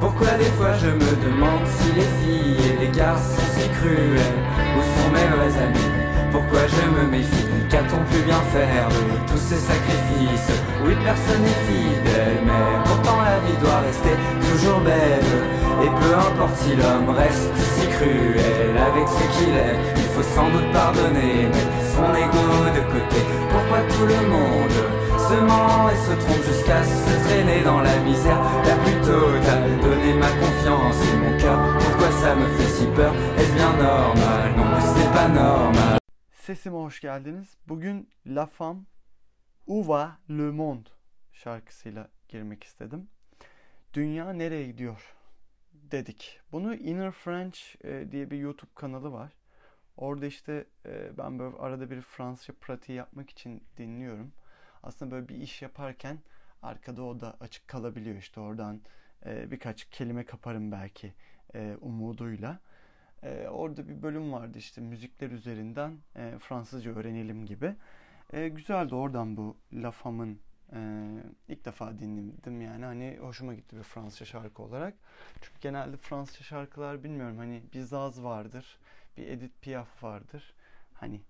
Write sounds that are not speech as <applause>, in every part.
Pourquoi des fois je me demande si les filles et les garçons si cruels Où sont mes vrais amis? Pourquoi je me méfie? Qu'a-t-on pu bien faire de tous ces sacrifices? Oui personne n'est fidèle Mais pourtant la vie doit rester toujours belle. Et peu importe si l'homme reste si cruel Avec ce qu'il est Il faut sans doute pardonner Mettre son ego de côté. Pourquoi tout le monde se ment et se trompe jusqu'à se traîner dans la misère? Sesime hoş geldiniz. Bugün La Femme Uva Le Monde şarkısıyla girmek istedim. Dünya nereye gidiyor dedik. Bunu Inner French e, diye bir YouTube kanalı var. Orada işte e, ben böyle arada bir Fransızca pratiği yapmak için dinliyorum aslında böyle bir iş yaparken arkada o da açık kalabiliyor işte oradan e, birkaç kelime kaparım belki umuduyla. E, orada bir bölüm vardı işte müzikler üzerinden e, Fransızca öğrenelim gibi. E, güzeldi oradan bu La Femme'ın e, ilk defa dinledim yani hani hoşuma gitti bir Fransızca şarkı olarak. Çünkü genelde Fransızca şarkılar bilmiyorum hani bir Zaz vardır, bir Edith Piaf vardır. Hani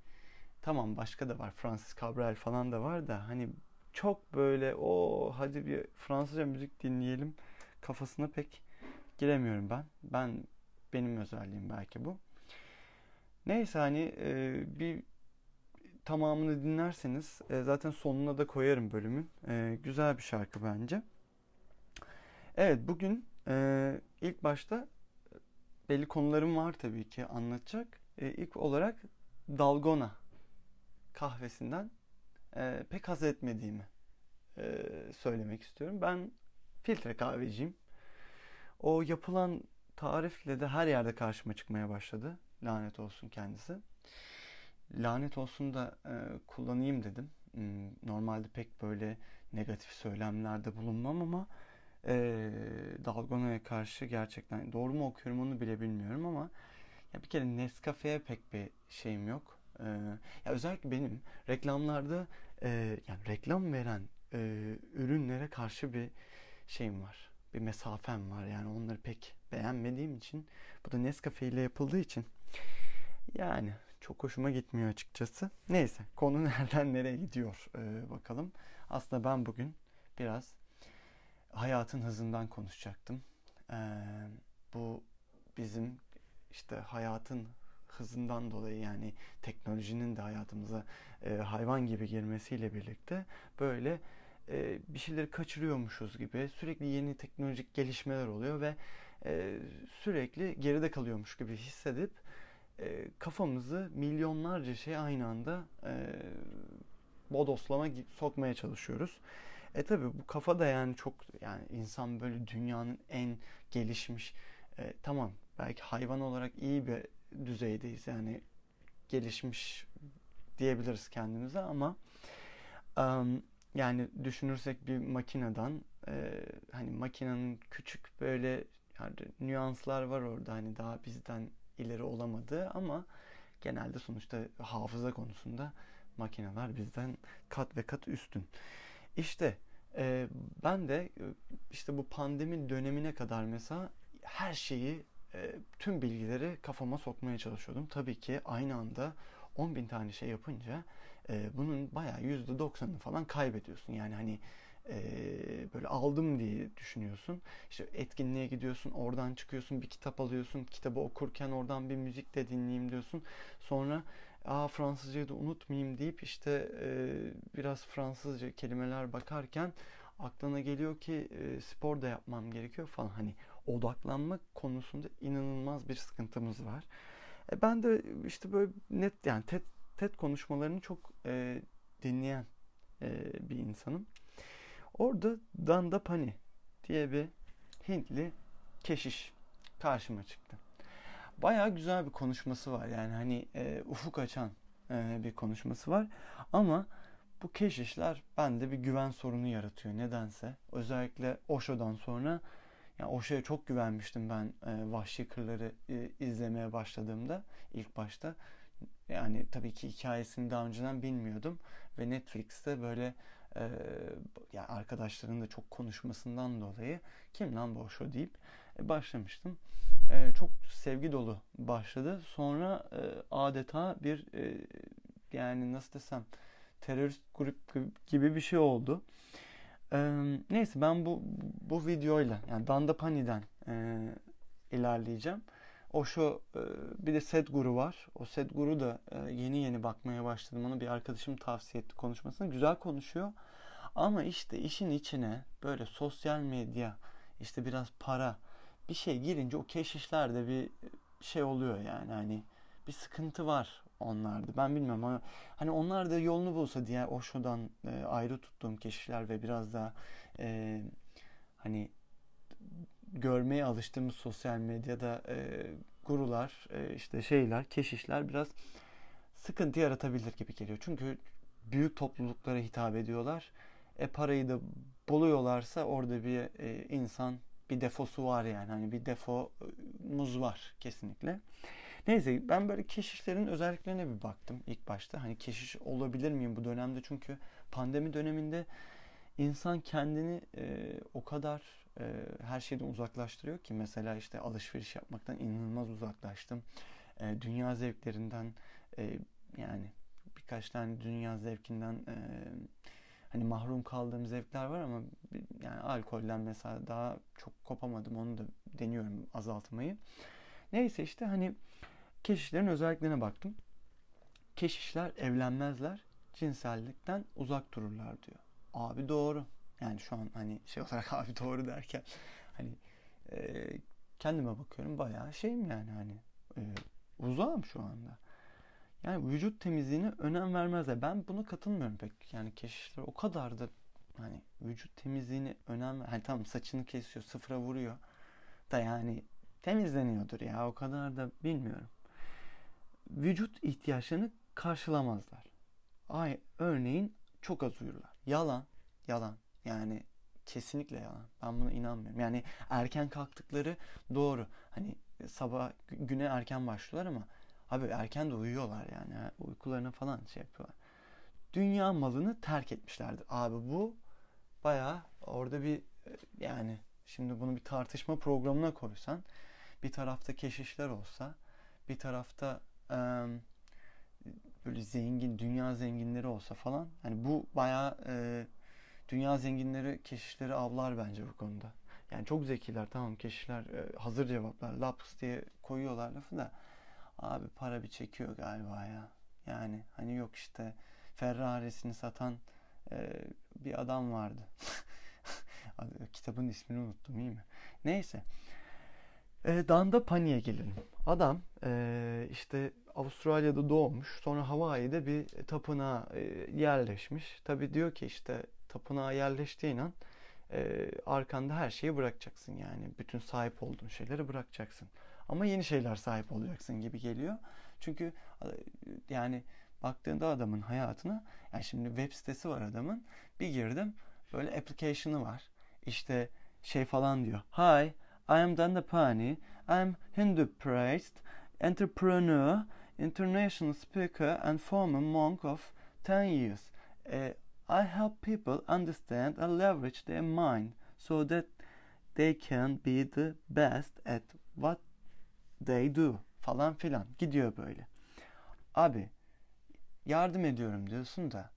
Tamam başka da var. Francis Cabrel falan da var da hani çok böyle o hadi bir Fransızca müzik dinleyelim kafasına pek giremiyorum ben. Ben benim özelliğim belki bu. Neyse hani e, bir tamamını dinlerseniz e, zaten sonuna da koyarım bölümün. E, güzel bir şarkı bence. Evet bugün e, ilk başta belli konularım var tabii ki anlatacak. E, ilk olarak Dalgona kahvesinden e, pek haz etmediğimi e, söylemek istiyorum. Ben filtre kahveciyim. O yapılan tarifle de her yerde karşıma çıkmaya başladı. Lanet olsun kendisi. Lanet olsun da e, kullanayım dedim. Hmm, normalde pek böyle negatif söylemlerde bulunmam ama e, Dalgona'ya karşı gerçekten doğru mu okuyorum onu bile bilmiyorum ama ya bir kere Nescafe'ye pek bir şeyim yok. Ee, ya özellikle benim reklamlarda e, yani reklam veren e, ürünlere karşı bir şeyim var. Bir mesafem var yani onları pek beğenmediğim için. Bu da Nescafe ile yapıldığı için. Yani çok hoşuma gitmiyor açıkçası. Neyse konu <laughs> nereden nereye gidiyor ee, bakalım. Aslında ben bugün biraz hayatın hızından konuşacaktım. Ee, bu bizim işte hayatın hızından dolayı yani teknolojinin de hayatımıza e, hayvan gibi girmesiyle birlikte böyle e, bir şeyleri kaçırıyormuşuz gibi sürekli yeni teknolojik gelişmeler oluyor ve e, sürekli geride kalıyormuş gibi hissedip e, kafamızı milyonlarca şey aynı anda e, bodoslama sokmaya çalışıyoruz. E tabi bu kafa da yani çok yani insan böyle dünyanın en gelişmiş e, tamam belki hayvan olarak iyi bir düzeydeyiz. Yani gelişmiş diyebiliriz kendimize ama um, yani düşünürsek bir makineden e, hani makinenin küçük böyle yani nüanslar var orada hani daha bizden ileri olamadığı ama genelde sonuçta hafıza konusunda makineler bizden kat ve kat üstün. İşte e, ben de işte bu pandemi dönemine kadar mesela her şeyi e, tüm bilgileri kafama sokmaya çalışıyordum. Tabii ki aynı anda 10 bin tane şey yapınca e, bunun bayağı %90'ını falan kaybediyorsun. Yani hani e, böyle aldım diye düşünüyorsun. İşte etkinliğe gidiyorsun, oradan çıkıyorsun, bir kitap alıyorsun, kitabı okurken oradan bir müzik de dinleyeyim diyorsun. Sonra aa Fransızcayı da unutmayayım deyip işte e, biraz Fransızca kelimeler bakarken aklına geliyor ki e, spor da yapmam gerekiyor falan. Hani odaklanma konusunda inanılmaz bir sıkıntımız var. E, ben de işte böyle net yani TED, TED konuşmalarını çok e, dinleyen e, bir insanım. Orada Danda Pani diye bir Hintli keşiş karşıma çıktı. Bayağı güzel bir konuşması var yani hani e, ufuk açan e, bir konuşması var ama bu keşişler bende bir güven sorunu yaratıyor nedense. Özellikle Osho'dan sonra yani o şeye çok güvenmiştim ben e, Vahşi Kırları e, izlemeye başladığımda ilk başta. Yani tabii ki hikayesini daha önceden bilmiyordum ve Netflix'te böyle e, yani arkadaşların da çok konuşmasından dolayı kim lan bu Osho deyip e, başlamıştım. E, çok sevgi dolu başladı. Sonra e, adeta bir e, yani nasıl desem terörist grup gibi bir şey oldu. E, neyse ben bu bu videoyla yani Dandapani'den e, ilerleyeceğim. O şu e, bir de Sedguru var. O Sedguru da e, yeni yeni bakmaya başladım. Onu bir arkadaşım tavsiye etti konuşmasını. Güzel konuşuyor. Ama işte işin içine böyle sosyal medya, işte biraz para bir şey girince o keşişlerde bir şey oluyor yani hani bir sıkıntı var onlarda. Ben bilmiyorum ama hani onlar da yolunu bulsa diye o şudan e, ayrı tuttuğum keşişler ve biraz daha e, hani görmeye alıştığımız sosyal medyada e, gurular, e, işte şeyler, keşişler biraz sıkıntı yaratabilir gibi geliyor. Çünkü büyük topluluklara hitap ediyorlar. E parayı da buluyorlarsa orada bir e, insan bir defosu var yani. Hani bir defomuz var kesinlikle. Neyse ben böyle keşişlerin özelliklerine bir baktım ilk başta. Hani keşiş olabilir miyim bu dönemde? Çünkü pandemi döneminde insan kendini e, o kadar e, her şeyden uzaklaştırıyor ki mesela işte alışveriş yapmaktan inanılmaz uzaklaştım. E, dünya zevklerinden e, yani birkaç tane dünya zevkinden e, hani mahrum kaldığım zevkler var ama yani alkolden mesela daha çok kopamadım. Onu da deniyorum azaltmayı. Neyse işte hani keşişlerin özelliklerine baktım. Keşişler evlenmezler, cinsellikten uzak dururlar diyor. Abi doğru. Yani şu an hani şey olarak <laughs> abi doğru derken hani e, kendime bakıyorum bayağı şeyim yani hani e, uzağım şu anda. Yani vücut temizliğine önem vermezler. Ben buna katılmıyorum pek. Yani keşişler o kadar da hani vücut temizliğine önem hani tamam saçını kesiyor, sıfıra vuruyor da yani temizleniyordur ya o kadar da bilmiyorum. Vücut ihtiyaçlarını karşılamazlar. Ay örneğin çok az uyurlar. Yalan, yalan. Yani kesinlikle yalan. Ben buna inanmıyorum. Yani erken kalktıkları doğru. Hani sabah güne erken başlıyorlar ama abi erken de uyuyorlar yani. Uykularına falan şey yapıyorlar. Dünya malını terk etmişlerdi. Abi bu baya orada bir yani şimdi bunu bir tartışma programına koysan bir tarafta keşişler olsa bir tarafta e, böyle zengin dünya zenginleri olsa falan hani bu baya e, dünya zenginleri keşişleri avlar bence bu konuda. Yani çok zekiler tamam keşişler e, hazır cevaplar laps diye koyuyorlar lafı da abi para bir çekiyor galiba ya. Yani hani yok işte Ferrari'sini satan e, bir adam vardı. <laughs> Kitabın ismini unuttum iyi mi? Neyse. E, Danda Pani'ye gelelim. Adam e, işte Avustralya'da doğmuş. Sonra Hawaii'de bir tapınağa e, yerleşmiş. Tabi diyor ki işte tapınağa yerleştiğin an e, arkanda her şeyi bırakacaksın. Yani bütün sahip olduğun şeyleri bırakacaksın. Ama yeni şeyler sahip olacaksın gibi geliyor. Çünkü e, yani baktığında adamın hayatına yani şimdi web sitesi var adamın. Bir girdim böyle application'ı var. İşte şey falan diyor. Hi, I am Dandapani. I'm Hindu priest, entrepreneur, international speaker and former monk of 10 years. Uh, I help people understand and leverage their mind so that they can be the best at what they do falan filan gidiyor böyle. Abi yardım ediyorum diyorsun da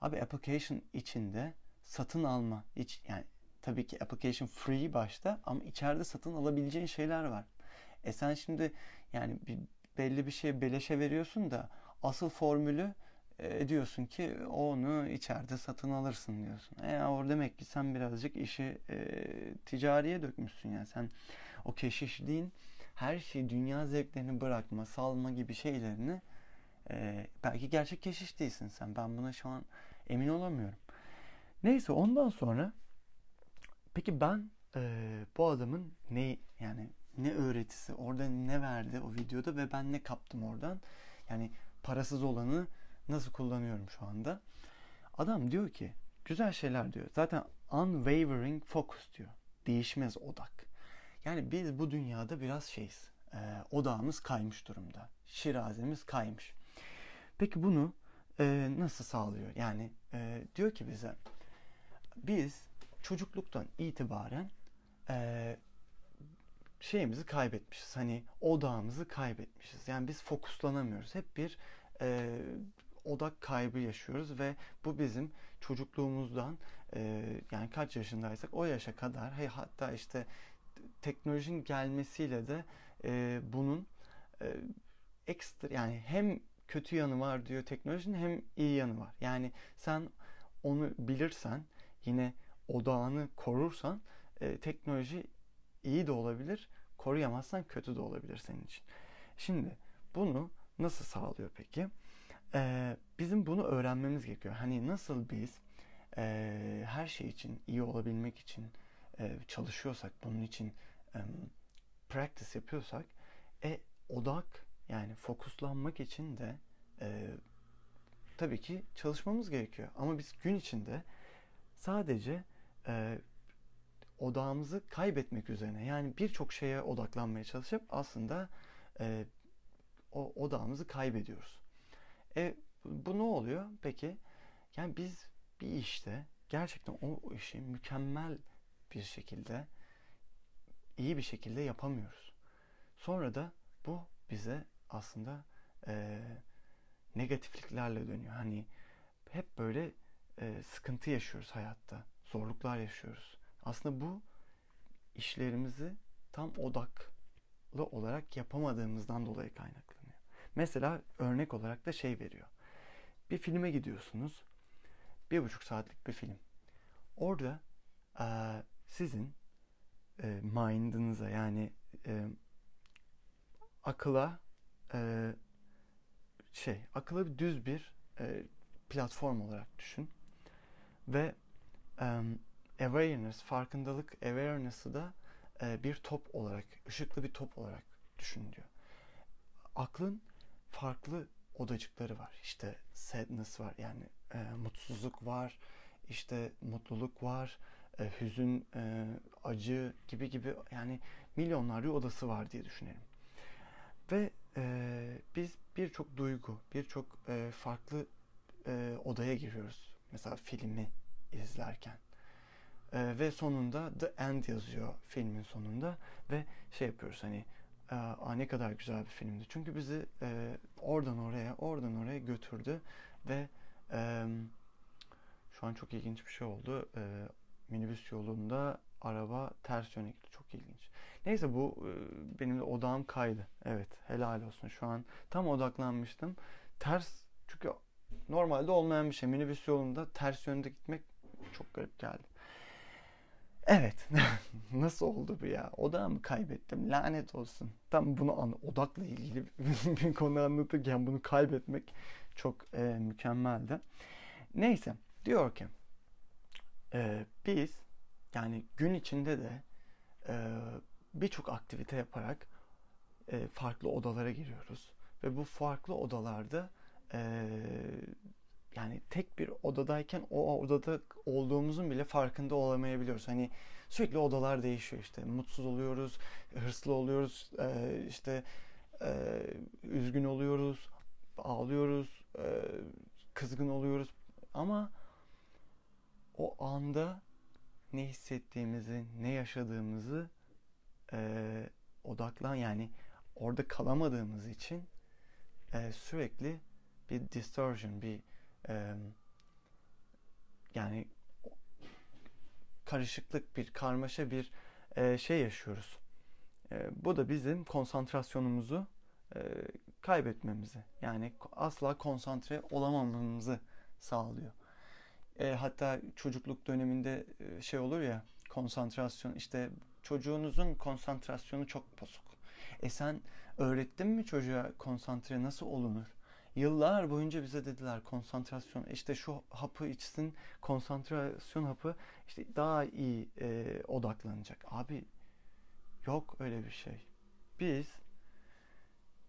abi application içinde satın alma iç yani tabii ki application free başta ama içeride satın alabileceğin şeyler var. E sen şimdi yani bir, belli bir şey beleşe veriyorsun da asıl formülü e, diyorsun ki onu içeride satın alırsın diyorsun. E orada demek ki sen birazcık işi e, ticariye dökmüşsün yani sen o keşişliğin her şey dünya zevklerini bırakma, salma gibi şeylerini e, belki gerçek keşiş değilsin sen. Ben buna şu an emin olamıyorum. Neyse ondan sonra peki ben e, bu adamın ne yani ne öğretisi orada ne verdi o videoda ve ben ne kaptım oradan yani parasız olanı nasıl kullanıyorum şu anda adam diyor ki güzel şeyler diyor zaten unwavering focus diyor değişmez odak yani biz bu dünyada biraz şeyiz e, odağımız kaymış durumda şirazemiz kaymış peki bunu e, nasıl sağlıyor? Yani e, diyor ki bize biz çocukluktan itibaren e, şeyimizi kaybetmişiz. Hani odağımızı kaybetmişiz. Yani biz fokuslanamıyoruz. Hep bir e, odak kaybı yaşıyoruz ve bu bizim çocukluğumuzdan e, yani kaç yaşındaysak o yaşa kadar hey, hatta işte teknolojinin gelmesiyle de e, bunun e, ekstra yani hem kötü yanı var diyor teknolojinin hem iyi yanı var. Yani sen onu bilirsen yine odağını korursan e, teknoloji iyi de olabilir, koruyamazsan kötü de olabilir senin için. Şimdi bunu nasıl sağlıyor peki? Ee, bizim bunu öğrenmemiz gerekiyor. Hani nasıl biz e, her şey için iyi olabilmek için e, çalışıyorsak, bunun için e, practice yapıyorsak, e, odak yani fokuslanmak için de e, tabii ki çalışmamız gerekiyor. Ama biz gün içinde sadece e, odağımızı kaybetmek üzerine yani birçok şeye odaklanmaya çalışıp aslında e, o odağımızı kaybediyoruz. E bu ne oluyor peki? Yani biz bir işte gerçekten o işi mükemmel bir şekilde iyi bir şekilde yapamıyoruz. Sonra da bu bize aslında e, negatifliklerle dönüyor. Hani hep böyle e, sıkıntı yaşıyoruz hayatta. Zorluklar yaşıyoruz. Aslında bu işlerimizi tam odaklı olarak yapamadığımızdan dolayı kaynaklanıyor. Mesela örnek olarak da şey veriyor. Bir filme gidiyorsunuz. Bir buçuk saatlik bir film. Orada e, sizin e, mind'ınıza yani e, akıla e, şey akıla bir düz bir e, platform olarak düşün ve um, awareness farkındalık awareness'ı da e, bir top olarak ışıklı bir top olarak düşün diyor. Aklın farklı odacıkları var. İşte sadness var yani e, mutsuzluk var, işte mutluluk var, e, hüzün, e, acı gibi gibi yani milyonlarca odası var diye düşünelim. Ve e, biz birçok duygu, birçok e, farklı e, odaya giriyoruz. Mesela filmi izlerken. E, ve sonunda The End yazıyor filmin sonunda ve şey yapıyoruz hani Aa, ne kadar güzel bir filmdi. Çünkü bizi e, oradan oraya, oradan oraya götürdü ve e, şu an çok ilginç bir şey oldu. E, minibüs yolunda araba ters yöne gitti. Çok ilginç. Neyse bu e, benim de odağım kaydı. Evet helal olsun. Şu an tam odaklanmıştım. Ters çünkü normalde olmayan bir şey. Minibüs yolunda ters yönde gitmek çok garip geldi. Evet. <laughs> Nasıl oldu bu ya? Odağımı kaybettim. Lanet olsun. Tam bunu an odakla ilgili <laughs> bir konu anlatırken bunu kaybetmek çok e, mükemmeldi. Neyse. Diyor ki e, biz yani gün içinde de e, birçok aktivite yaparak e, farklı odalara giriyoruz. Ve bu farklı odalarda e, yani tek bir odadayken o odada olduğumuzun bile farkında olamayabiliyoruz. Hani sürekli odalar değişiyor işte. Mutsuz oluyoruz, hırslı oluyoruz, e, işte e, üzgün oluyoruz, ağlıyoruz, e, kızgın oluyoruz. Ama o anda ne hissettiğimizi, ne yaşadığımızı odaklan yani orada kalamadığımız için sürekli bir distortion, bir e, yani karışıklık, bir karmaşa bir e, şey yaşıyoruz. E, bu da bizim konsantrasyonumuzu e, kaybetmemizi yani asla konsantre olamamamızı sağlıyor. E, hatta çocukluk döneminde şey olur ya konsantrasyon işte çocuğunuzun konsantrasyonu çok bozuk. E sen öğrettin mi çocuğa konsantre nasıl olunur? Yıllar boyunca bize dediler konsantrasyon işte şu hapı içsin konsantrasyon hapı işte daha iyi e, odaklanacak. Abi yok öyle bir şey. Biz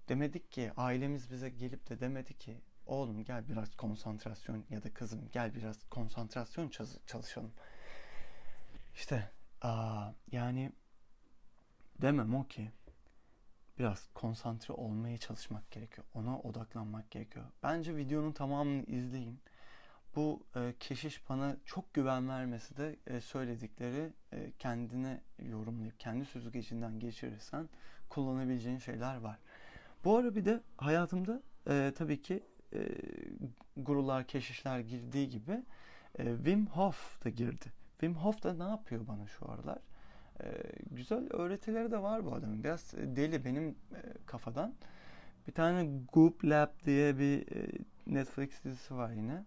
demedik ki ailemiz bize gelip de demedi ki oğlum gel biraz konsantrasyon ya da kızım gel biraz konsantrasyon çalışalım. İşte aa, yani demem o ki biraz konsantre olmaya çalışmak gerekiyor. Ona odaklanmak gerekiyor. Bence videonun tamamını izleyin. Bu e, keşiş bana çok güven vermesi de e, söyledikleri e, kendine yorumlayıp kendi süzgecinden geçirirsen kullanabileceğin şeyler var. Bu ara bir de hayatımda e, tabii ki e, gurular, keşişler girdiği gibi e, Wim Hof da girdi. Wim Hof da ne yapıyor bana şu aralar? E, güzel öğretileri de var bu adamın. Biraz deli benim e, kafadan. Bir tane Goop Lab diye bir e, Netflix dizisi var yine.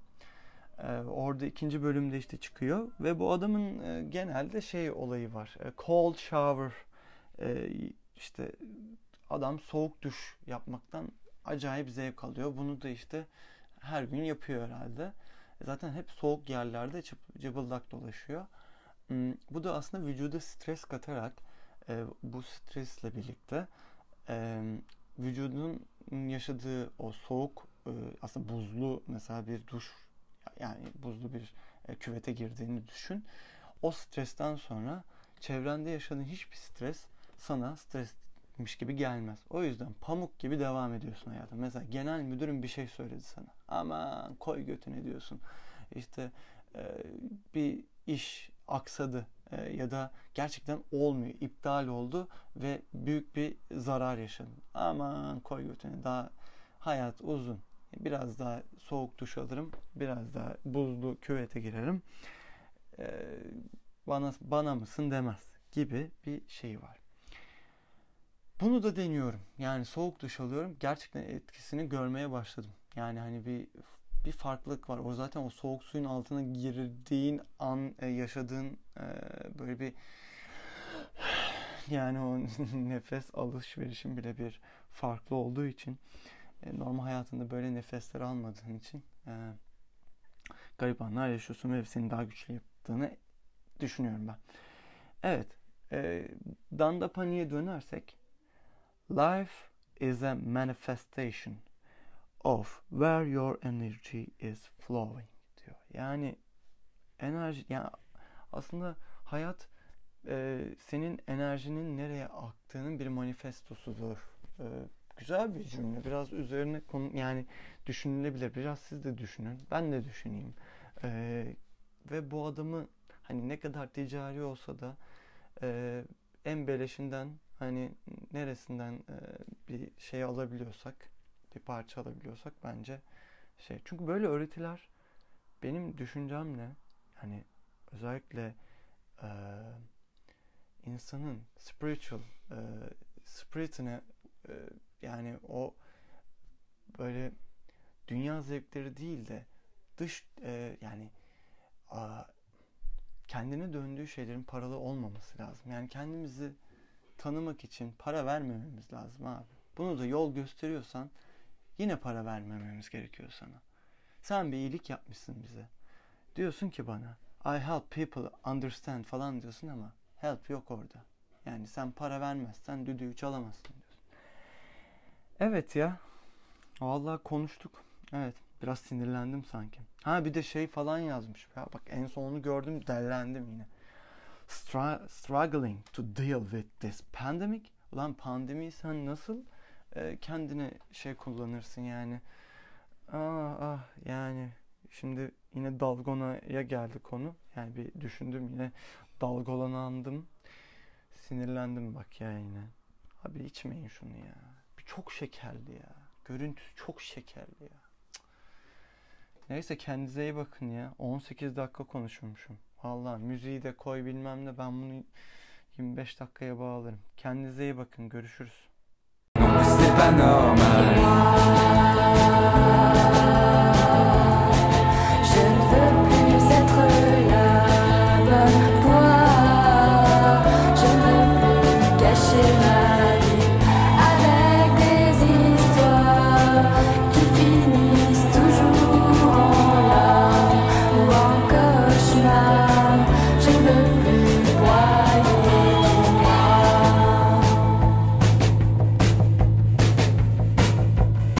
E, orada ikinci bölümde işte çıkıyor ve bu adamın e, genelde şey olayı var. E, cold shower e, işte adam soğuk duş yapmaktan acayip zevk alıyor. Bunu da işte her gün yapıyor herhalde. E, zaten hep soğuk yerlerde cıbıldak dolaşıyor. Hmm, bu da aslında vücuda stres katarak e, bu stresle birlikte e, vücudun yaşadığı o soğuk aslında buzlu mesela bir duş yani buzlu bir küvete girdiğini düşün. O stresten sonra çevrende yaşadığın hiçbir stres sana stres miş gibi gelmez. O yüzden pamuk gibi devam ediyorsun hayatım. Mesela genel müdürün bir şey söyledi sana. Aman koy götüne diyorsun. İşte e, bir iş aksadı e, ya da gerçekten olmuyor, iptal oldu ve büyük bir zarar yaşadın. Aman koy götüne daha hayat uzun. Biraz daha soğuk duş alırım, biraz daha buzlu küvete girerim. E, bana bana mısın demez gibi bir şey var. Bunu da deniyorum. Yani soğuk duş alıyorum. Gerçekten etkisini görmeye başladım. Yani hani bir bir farklılık var. O zaten o soğuk suyun altına girdiğin an e, yaşadığın e, böyle bir yani o <laughs> nefes alışverişin bile bir farklı olduğu için e, normal hayatında böyle nefesler almadığın için garip anlar yaşıyorsun ve seni daha güçlü yaptığını düşünüyorum ben. Evet. E, Dandapani'ye dönersek Life is a manifestation of where your energy is flowing diyor. Yani enerji yani aslında hayat e, senin enerjinin nereye aktığının bir manifestosudur. E, güzel bir cümle. Biraz üzerine konu yani düşünülebilir. Biraz siz de düşünün. Ben de düşüneyim. E, ve bu adamı hani ne kadar ticari olsa da e, en beleşinden hani neresinden e, bir şey alabiliyorsak, bir parça alabiliyorsak bence şey. Çünkü böyle öğretiler benim düşüncem ne? Hani özellikle e, insanın spiritual e, spiritine e, yani o böyle dünya zevkleri değil de dış e, yani a, kendine döndüğü şeylerin paralı olmaması lazım. Yani kendimizi tanımak için para vermememiz lazım abi. Bunu da yol gösteriyorsan yine para vermememiz gerekiyor sana. Sen bir iyilik yapmışsın bize. Diyorsun ki bana I help people understand falan diyorsun ama help yok orada. Yani sen para vermezsen düdüğü çalamazsın diyorsun. Evet ya. Vallahi konuştuk. Evet. Biraz sinirlendim sanki. Ha bir de şey falan yazmış. Ya bak en sonunu gördüm dellendim yine struggling to deal with this pandemic. Ulan pandemi sen nasıl e, kendine şey kullanırsın yani. Ah ah yani şimdi yine dalgonaya geldi konu. Yani bir düşündüm yine dalgalanandım. Sinirlendim bak ya yine. Abi içmeyin şunu ya. Bir çok şekerli ya. Görüntüsü çok şekerli ya. Neyse kendinize iyi bakın ya. 18 dakika konuşmuşum. Valla müziği de koy bilmem ne ben bunu 25 dakikaya bağlarım. Kendinize iyi bakın. Görüşürüz. know